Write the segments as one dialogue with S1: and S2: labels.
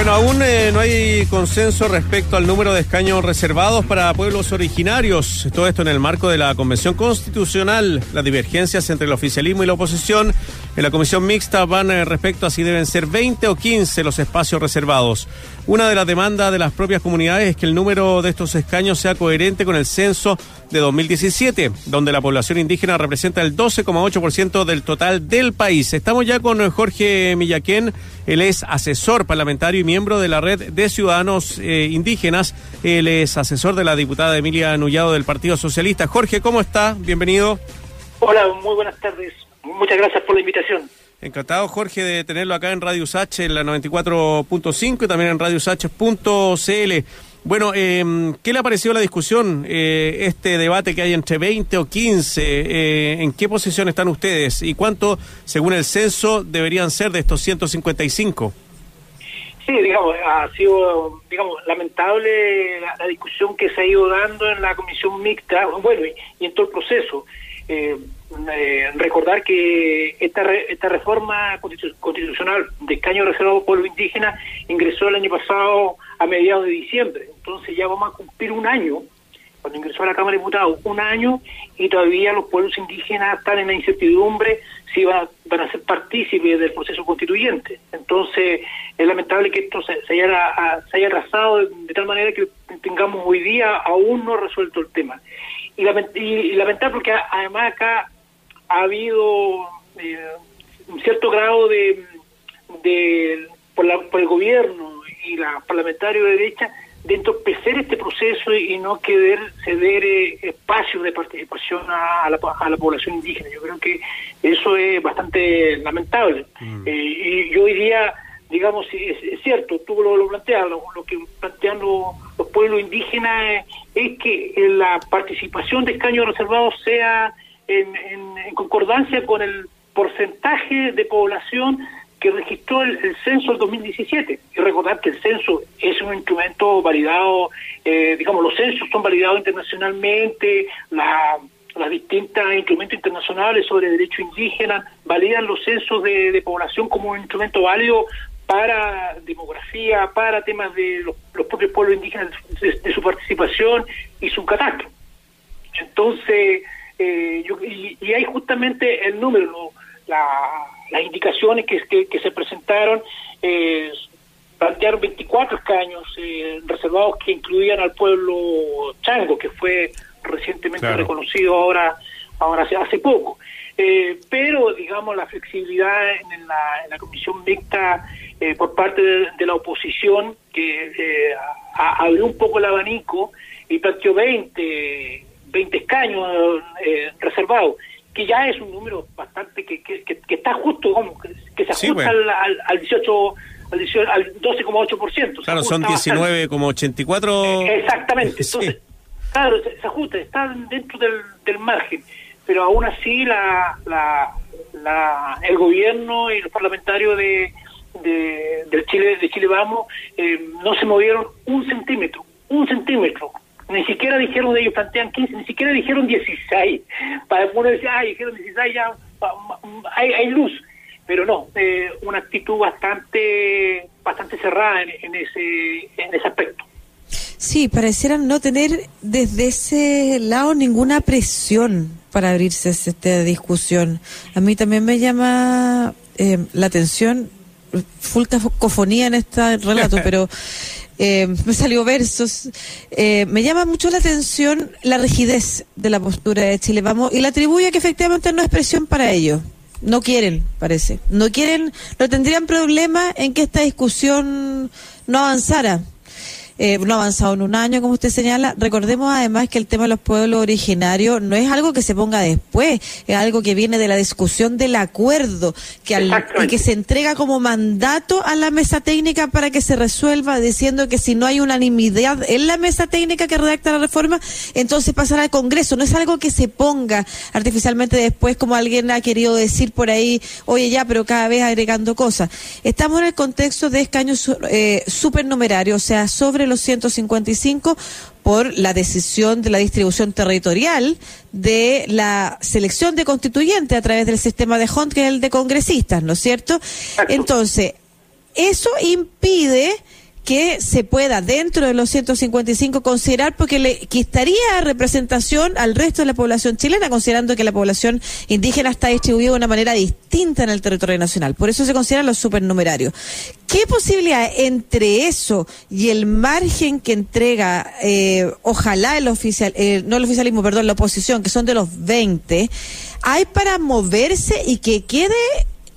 S1: Bueno, aún eh, no hay consenso respecto al número de escaños reservados para pueblos originarios. Todo esto en el marco de la Convención Constitucional. Las divergencias entre el oficialismo y la oposición en la Comisión Mixta van eh, respecto a si deben ser 20 o 15 los espacios reservados. Una de las demandas de las propias comunidades es que el número de estos escaños sea coherente con el censo de 2017, donde la población indígena representa el 12,8% del total del país. Estamos ya con Jorge Millaquén, él es asesor parlamentario y miembro de la red de ciudadanos eh, indígenas, él es asesor de la diputada Emilia Nullado del Partido Socialista. Jorge, ¿cómo está? Bienvenido.
S2: Hola, muy buenas tardes. Muchas gracias por la invitación.
S1: Encantado, Jorge, de tenerlo acá en Radio Sache, en la 94.5 y también en radiosache.cl. Bueno, eh, ¿qué le ha parecido la discusión, eh, este debate que hay entre 20 o 15? Eh, ¿En qué posición están ustedes? ¿Y cuánto, según el censo, deberían ser de estos 155?
S2: Sí, digamos, ha sido, digamos, lamentable la, discusión que se ha ido dando en la comisión mixta, bueno, y, en todo el proceso. Eh, eh, recordar que esta esta reforma constitucional de escaño reservado pueblo indígena ingresó el año pasado a mediados de diciembre. Entonces ya vamos a cumplir un año, cuando ingresó a la Cámara de Diputados, un año y todavía los pueblos indígenas están en la incertidumbre si van, van a ser partícipes del proceso constituyente. Entonces es lamentable que esto se, haya, se haya arrasado de, tal manera que tengamos hoy día aún no resuelto el tema. Y, y, lamentable porque además acá ha habido eh, un cierto grado de, de por, la, por el gobierno y la parlamentaria de derecha de entorpecer este proceso y no querer ceder eh, espacios de participación a, la, a, la, población indígena. Yo creo que eso es bastante lamentable. Mm. Eh, y yo hoy día, digamos, es, cierto, tú lo, lo planteas, lo, que plantean los, pueblos indígenas es que la participación de escaños reservados sea en, en concordancia con el porcentaje de población que registró el, censo del 2017. Y recordar que el censo es un instrumento validado, eh, digamos, los censos son validados internacionalmente, la, las distintas instrumentos internacionales sobre derecho indígena validan los censos de, población como un instrumento válido para demografía, para temas de los, propios pueblos indígenas, de, su participación y su catastro. Entonces, eh, yo, y, y, hay justamente el número, la, las indicaciones que, que, se presentaron eh, plantearon 24 escaños eh, reservados que incluían al pueblo chango, que fue recientemente reconocido ahora, ahora hace, hace poco. Eh, pero, digamos, la flexibilidad en la, en la comisión mixta eh, por parte de, la oposición, que abrió un poco el abanico y planteó 20, 20 escaños reservados que ya es un número bastante que, que, que, está justo, como que, se ajusta al, al, 18 al, al 12,8%.
S1: Claro, son 19,84.
S2: Exactamente. Entonces, claro, se, ajusta, está dentro del, del margen, pero aún así la, la, la, el gobierno y los parlamentarios de, de, del Chile de Chile Vamos eh, no se movieron un centímetro, un centímetro ni siquiera dijeron, ellos plantean 15, ni siquiera dijeron 16. Para uno decir, ah, dijeron 16, ya hay, hay luz. Pero no, eh, una actitud bastante bastante cerrada en, ese, en ese aspecto.
S3: Sí, parecieran no tener desde ese lado ninguna presión para abrirse a esta discusión. A mí también me llama eh, la atención, full cacofonía en este relato, pero eh, me salió versos. Eh, me llama mucho la atención la rigidez de la postura de Chile Vamos y la atribuye que efectivamente no es presión para ellos. No quieren, parece. No quieren, no tendrían problema en que esta discusión no avanzara eh, no ha avanzado en un año, como usted señala. Recordemos además que el tema de los pueblos originarios no es algo que se ponga después, es algo que viene de la discusión del acuerdo que y que se entrega como mandato a la mesa técnica para que se resuelva, diciendo que si no hay unanimidad en la mesa técnica que redacta la reforma, entonces pasará al Congreso. No es algo que se ponga artificialmente después, como alguien ha querido decir por ahí, oye ya, pero cada vez agregando cosas. Estamos en el contexto de escaños eh, supernumerarios, o sea, sobre los 155 por la decisión de la distribución territorial de la selección de constituyentes a través del sistema de Hunt, que es el de congresistas, ¿no es cierto? Entonces, eso impide que se pueda dentro de los 155 considerar porque le quitaría representación al resto de la población chilena, considerando que la población indígena está distribuida de una manera distinta en el territorio nacional. Por eso se consideran los supernumerarios. ¿Qué posibilidad entre eso y el margen que entrega, eh, ojalá el oficial, eh, no el oficialismo, perdón, la oposición, que son de los 20, hay para moverse y que quede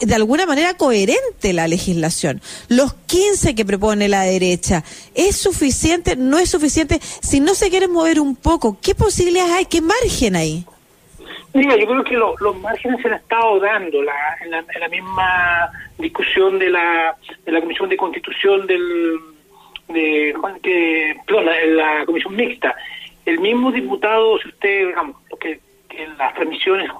S3: de alguna manera coherente la legislación. Los 15 que propone la derecha, ¿es suficiente? ¿No es suficiente? Si no se quiere mover un poco, ¿qué posibilidades hay? ¿Qué margen hay?
S2: Mira, yo creo que los márgenes se han estado dando la, en, la, misma discusión de la, de la Comisión de Constitución del, de, que, perdón, la, Comisión Mixta. El mismo diputado, si usted, digamos, que en las transmisiones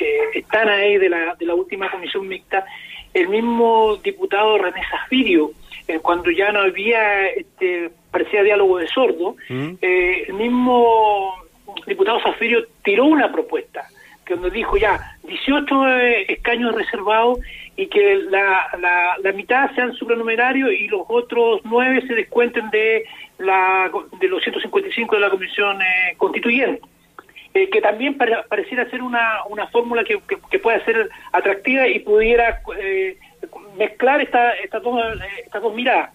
S2: eh, están ahí de la, de la última comisión mixta, el mismo diputado René Zafirio, eh, cuando ya no había, este, parecía diálogo de sordo, mm. eh, el mismo diputado Zafirio tiró una propuesta que nos dijo ya 18 escaños reservados y que la, la, la, mitad sean supranumerarios y los otros nueve se descuenten de la de los 155 de la comisión constituyente. Eh, que también pareciera ser una, una fórmula que, que, pueda ser atractiva y pudiera eh, mezclar esta, estas dos, estas dos miradas.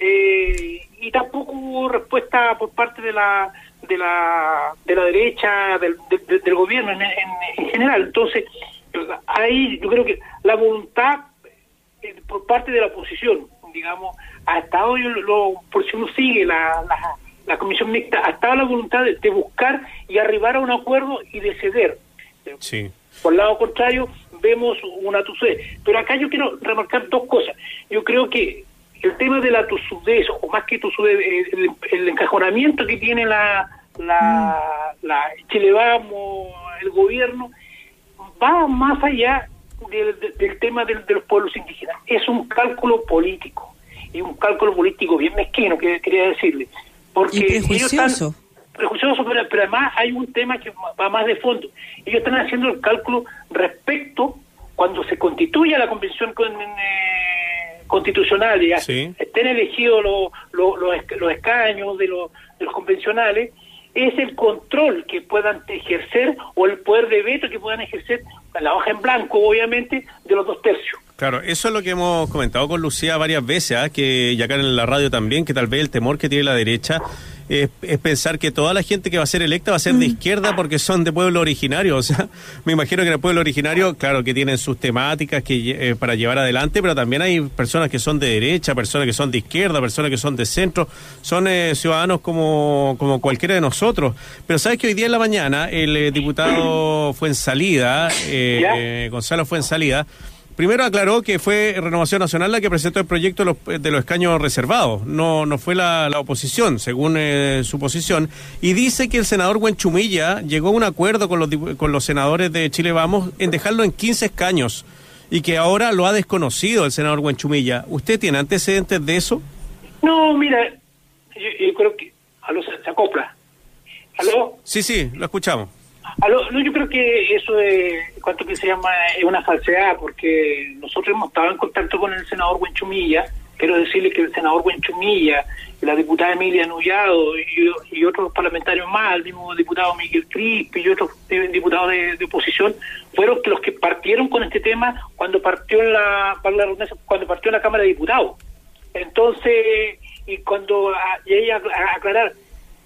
S2: Eh, y tampoco hubo respuesta por parte de la de la, de la derecha, del, del gobierno en, en, general. Entonces, ahí yo creo que la voluntad por parte de la oposición, digamos, ha estado, lo, por si uno sigue la, la la comisión mixta ha estado la voluntad de, buscar y arribar a un acuerdo y de ceder.
S1: Sí.
S2: Por el lado contrario, vemos una tusudez. Pero acá yo quiero remarcar dos cosas. Yo creo que el tema de la tusudez, o más que tusudez, eh, el, el encajonamiento que tiene la, la, mm. la Chile Vamos, el gobierno, va más allá del, del tema de los pueblos indígenas. Es un cálculo político, y un cálculo político bien mezquino, que quería decirle. Porque
S3: y prejuicioso.
S2: prejuicioso, pero, además hay un tema que va más de fondo. Ellos están haciendo el cálculo respecto cuando se constituya la convención eh, constitucional y estén elegidos los, los, escaños de los, de los convencionales, es el control que puedan ejercer o el poder de veto que puedan ejercer, la hoja en blanco obviamente, de los dos tercios.
S1: Claro, eso es lo que hemos comentado con Lucía varias veces, ¿ah? que y acá en la radio también, que tal vez el temor que tiene la derecha es, pensar que toda la gente que va a ser electa va a ser de mm. izquierda porque son de pueblo originario. O sea, me imagino que en el pueblo originario, claro, que tienen sus temáticas que eh, para llevar adelante, pero también hay personas que son de derecha, personas que son de izquierda, personas que son de centro, son eh, ciudadanos como, como cualquiera de nosotros. Pero sabes que hoy día en la mañana el eh, diputado fue en salida, Gonzalo fue en salida, Primero aclaró que fue Renovación Nacional la que presentó el proyecto de los, de los escaños reservados, no, no fue la, la oposición, según eh, su posición, y dice que el senador Huenchumilla llegó a un acuerdo con los, con los senadores de Chile Vamos en dejarlo en 15 escaños y que ahora lo ha desconocido el senador Huenchumilla. ¿Usted tiene antecedentes de eso?
S2: No, mira, yo, creo que a los se acopla. ¿Aló?
S1: Sí, sí, lo escuchamos
S2: no, yo creo que eso es, cuanto que se llama, es una falsedad, porque nosotros hemos estado en contacto con el senador Huenchumilla, quiero decirle que el senador Huenchumilla, la diputada Emilia Nullado y, otros parlamentarios más, el mismo diputado Miguel Crispi y otros diputados de, oposición, fueron los que partieron con este tema cuando partió la, cuando partió la Cámara de Diputados. Entonces, y cuando, y ella aclarar,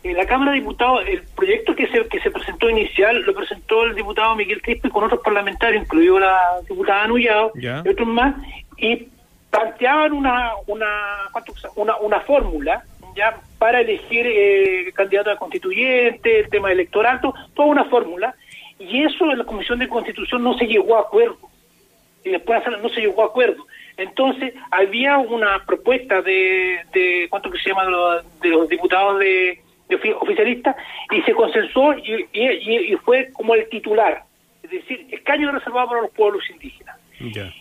S2: en la Cámara de Diputados, el proyecto que se, que se presentó inicial lo presentó el diputado Miguel Crispi con otros parlamentarios, incluido la diputada Anullado y otros más, y planteaban una una una, una fórmula ya para elegir eh, candidato a constituyente, el tema electoral, toda una fórmula, y eso en la Comisión de Constitución no se llegó a acuerdo, y después no se llegó a acuerdo. Entonces, había una propuesta de, de ¿cuánto que se llama? de los diputados de oficialista y se consensuó y, y, fue como el titular, es decir, escaño reservado para los pueblos indígenas.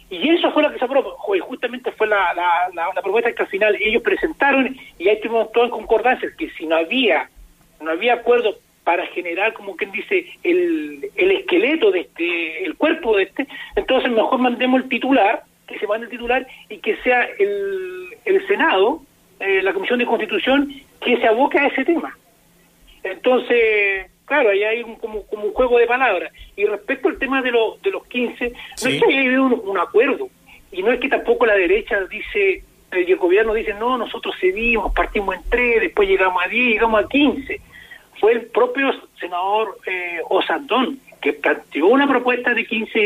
S2: Y eso fue lo que se aprobó, y justamente fue la, la, la, propuesta que al final ellos presentaron y ahí tuvimos todo en concordancia, que si no había, no había acuerdo para generar, como quien dice, el, el esqueleto de este, el cuerpo de este, entonces mejor mandemos el titular que se mande titular y que sea el, el Senado, eh, la Comisión de Constitución, que se aboque a ese tema. Entonces, claro, ahí hay un, como, como un juego de palabras. Y respecto al tema de, los de los 15, no es que haya habido un, acuerdo, y no es que tampoco la derecha dice, eh, y el gobierno dice, no, nosotros cedimos, partimos en tres, después llegamos a 10, llegamos a 15. Fue el propio senador eh, Osandón que planteó una propuesta de 15,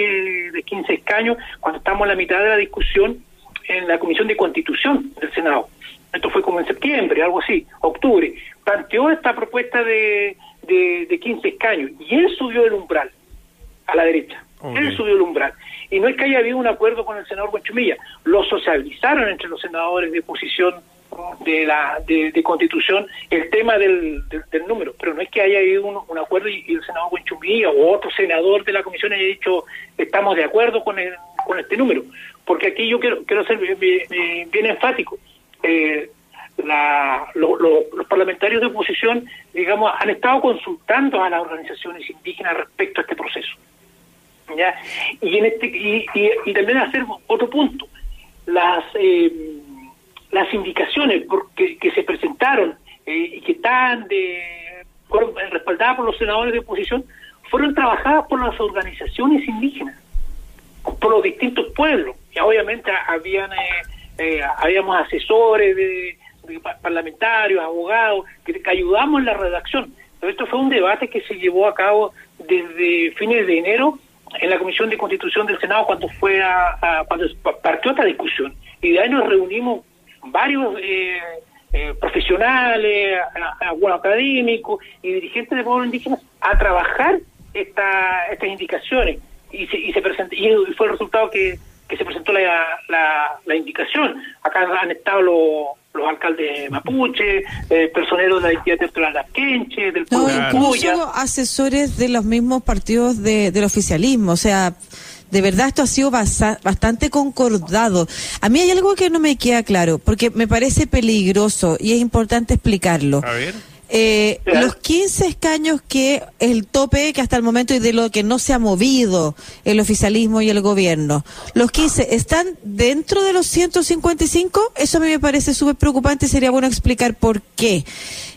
S2: de 15 escaños cuando estamos en la mitad de la discusión en la Comisión de Constitución del Senado. Esto fue como en septiembre, algo así, octubre. Planteó esta propuesta de, de, 15 escaños y él subió el umbral a la derecha. Él subió el umbral. Y no es que haya habido un acuerdo con el senador Guachumilla, lo socializaron entre los senadores de oposición de la de, constitución el tema del, del, número, pero no es que haya habido un, acuerdo y, el senador Buenchumilla o otro senador de la comisión haya dicho estamos de acuerdo con, el, con este número, porque aquí yo quiero, quiero ser bien, enfático. Eh, la, los parlamentarios de oposición, digamos, han estado consultando a las organizaciones indígenas respecto a este proceso. ¿ya? Y, en este, y, y, también hacer otro punto. Las. Eh, las indicaciones porque, que se presentaron eh, y que están de, respaldadas por los senadores de oposición fueron trabajadas por las organizaciones indígenas, por los distintos pueblos. Y obviamente habían, eh, eh, habíamos asesores de, parlamentarios, abogados, que, ayudamos en la redacción. Pero esto fue un debate que se llevó a cabo desde fines de enero en la Comisión de Constitución del Senado cuando fue a, cuando partió esta discusión. Y de ahí nos reunimos varios eh, eh, profesionales, algunos académicos y dirigentes de pueblos indígenas a trabajar esta, estas indicaciones y se, y se y fue el resultado que, que se presentó la, la, indicación. Acá han estado los, los alcaldes mapuche, eh, personeros de la identidad territorial de del pueblo
S3: no, incluso asesores de los mismos partidos de, del oficialismo, o sea, de verdad esto ha sido bastante concordado. A mí hay algo que no me queda claro, porque me parece peligroso y es importante explicarlo.
S1: A ver.
S3: Eh, los 15 escaños que el tope que hasta el momento y de lo que no se ha movido el oficialismo y el gobierno, los 15 están dentro de los 155, eso a mí me parece súper preocupante, sería bueno explicar por qué.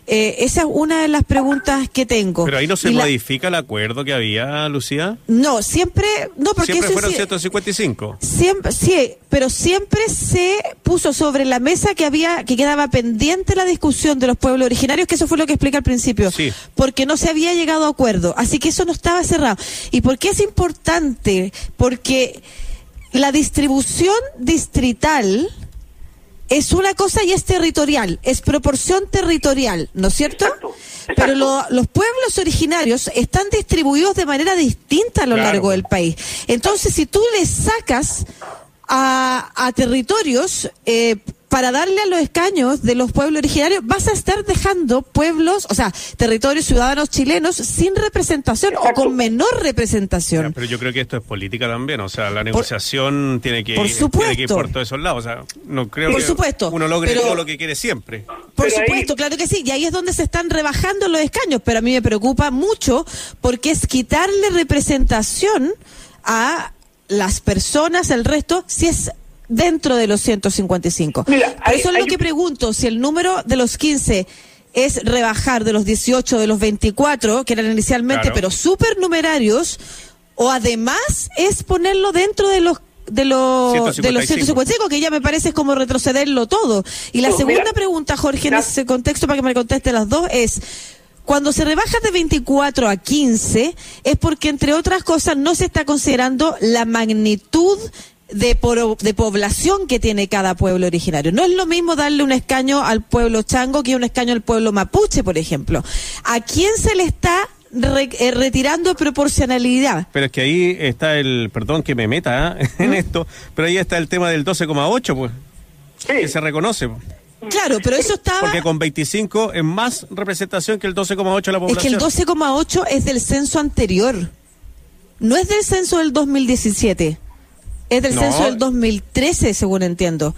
S3: Eh, esa es una de las preguntas que tengo.
S1: Pero ahí no se modifica el acuerdo que había, Lucía.
S3: No, siempre, no porque
S1: siempre fueron 155.
S3: Siempre, sí, pero siempre se puso sobre la mesa que había, que quedaba pendiente la discusión de los pueblos originarios, que eso fue lo que explica al principio,
S1: sí.
S3: porque no se había llegado a acuerdo, así que eso no estaba cerrado. ¿Y por qué es importante? Porque la distribución distrital es una cosa y es territorial, es proporción territorial, ¿no es cierto? Pero los pueblos originarios están distribuidos de manera distinta a lo largo del país. Entonces, si tú les sacas a, a territorios eh, para darle a los escaños de los pueblos originarios, vas a estar dejando pueblos, o sea, territorios ciudadanos chilenos sin representación o con menor representación.
S1: pero yo creo que esto es política también, o sea, la negociación tiene, que,
S3: por
S1: tiene que ir por todos esos lados, o sea, no creo
S3: por
S1: que
S3: supuesto,
S1: uno logre todo lo que quiere siempre.
S3: Por supuesto, claro que sí, y ahí es donde se están rebajando los escaños, pero a mí me preocupa mucho porque es quitarle representación a las personas, el resto, si es dentro de los 155. Mira, eso es lo que pregunto, si el número de los 15 es rebajar de los 18, de los 24, que eran inicialmente, pero supernumerarios, o además es ponerlo dentro de los de los de los 155 que ya me parece como retrocederlo todo. Y la segunda pregunta, Jorge, en ese contexto para que me conteste las dos es cuando se rebaja de 24 a 15 es porque entre otras cosas no se está considerando la magnitud de, de población que tiene cada pueblo originario. No es lo mismo darle un escaño al pueblo chango que un escaño al pueblo mapuche, por ejemplo. ¿A quién se le está eh, retirando proporcionalidad.
S1: Pero es que ahí está el, perdón que me meta ¿eh? en ¿Mm? esto, pero ahí está el tema del 12,8, pues, que se reconoce. Pues.
S3: Claro, pero eso estaba...
S1: Porque con 25 es más representación que el 12,8 de la población.
S3: Es que el 12,8 es del censo anterior, no es del censo del 2017. Es del censo del 2013, según entiendo.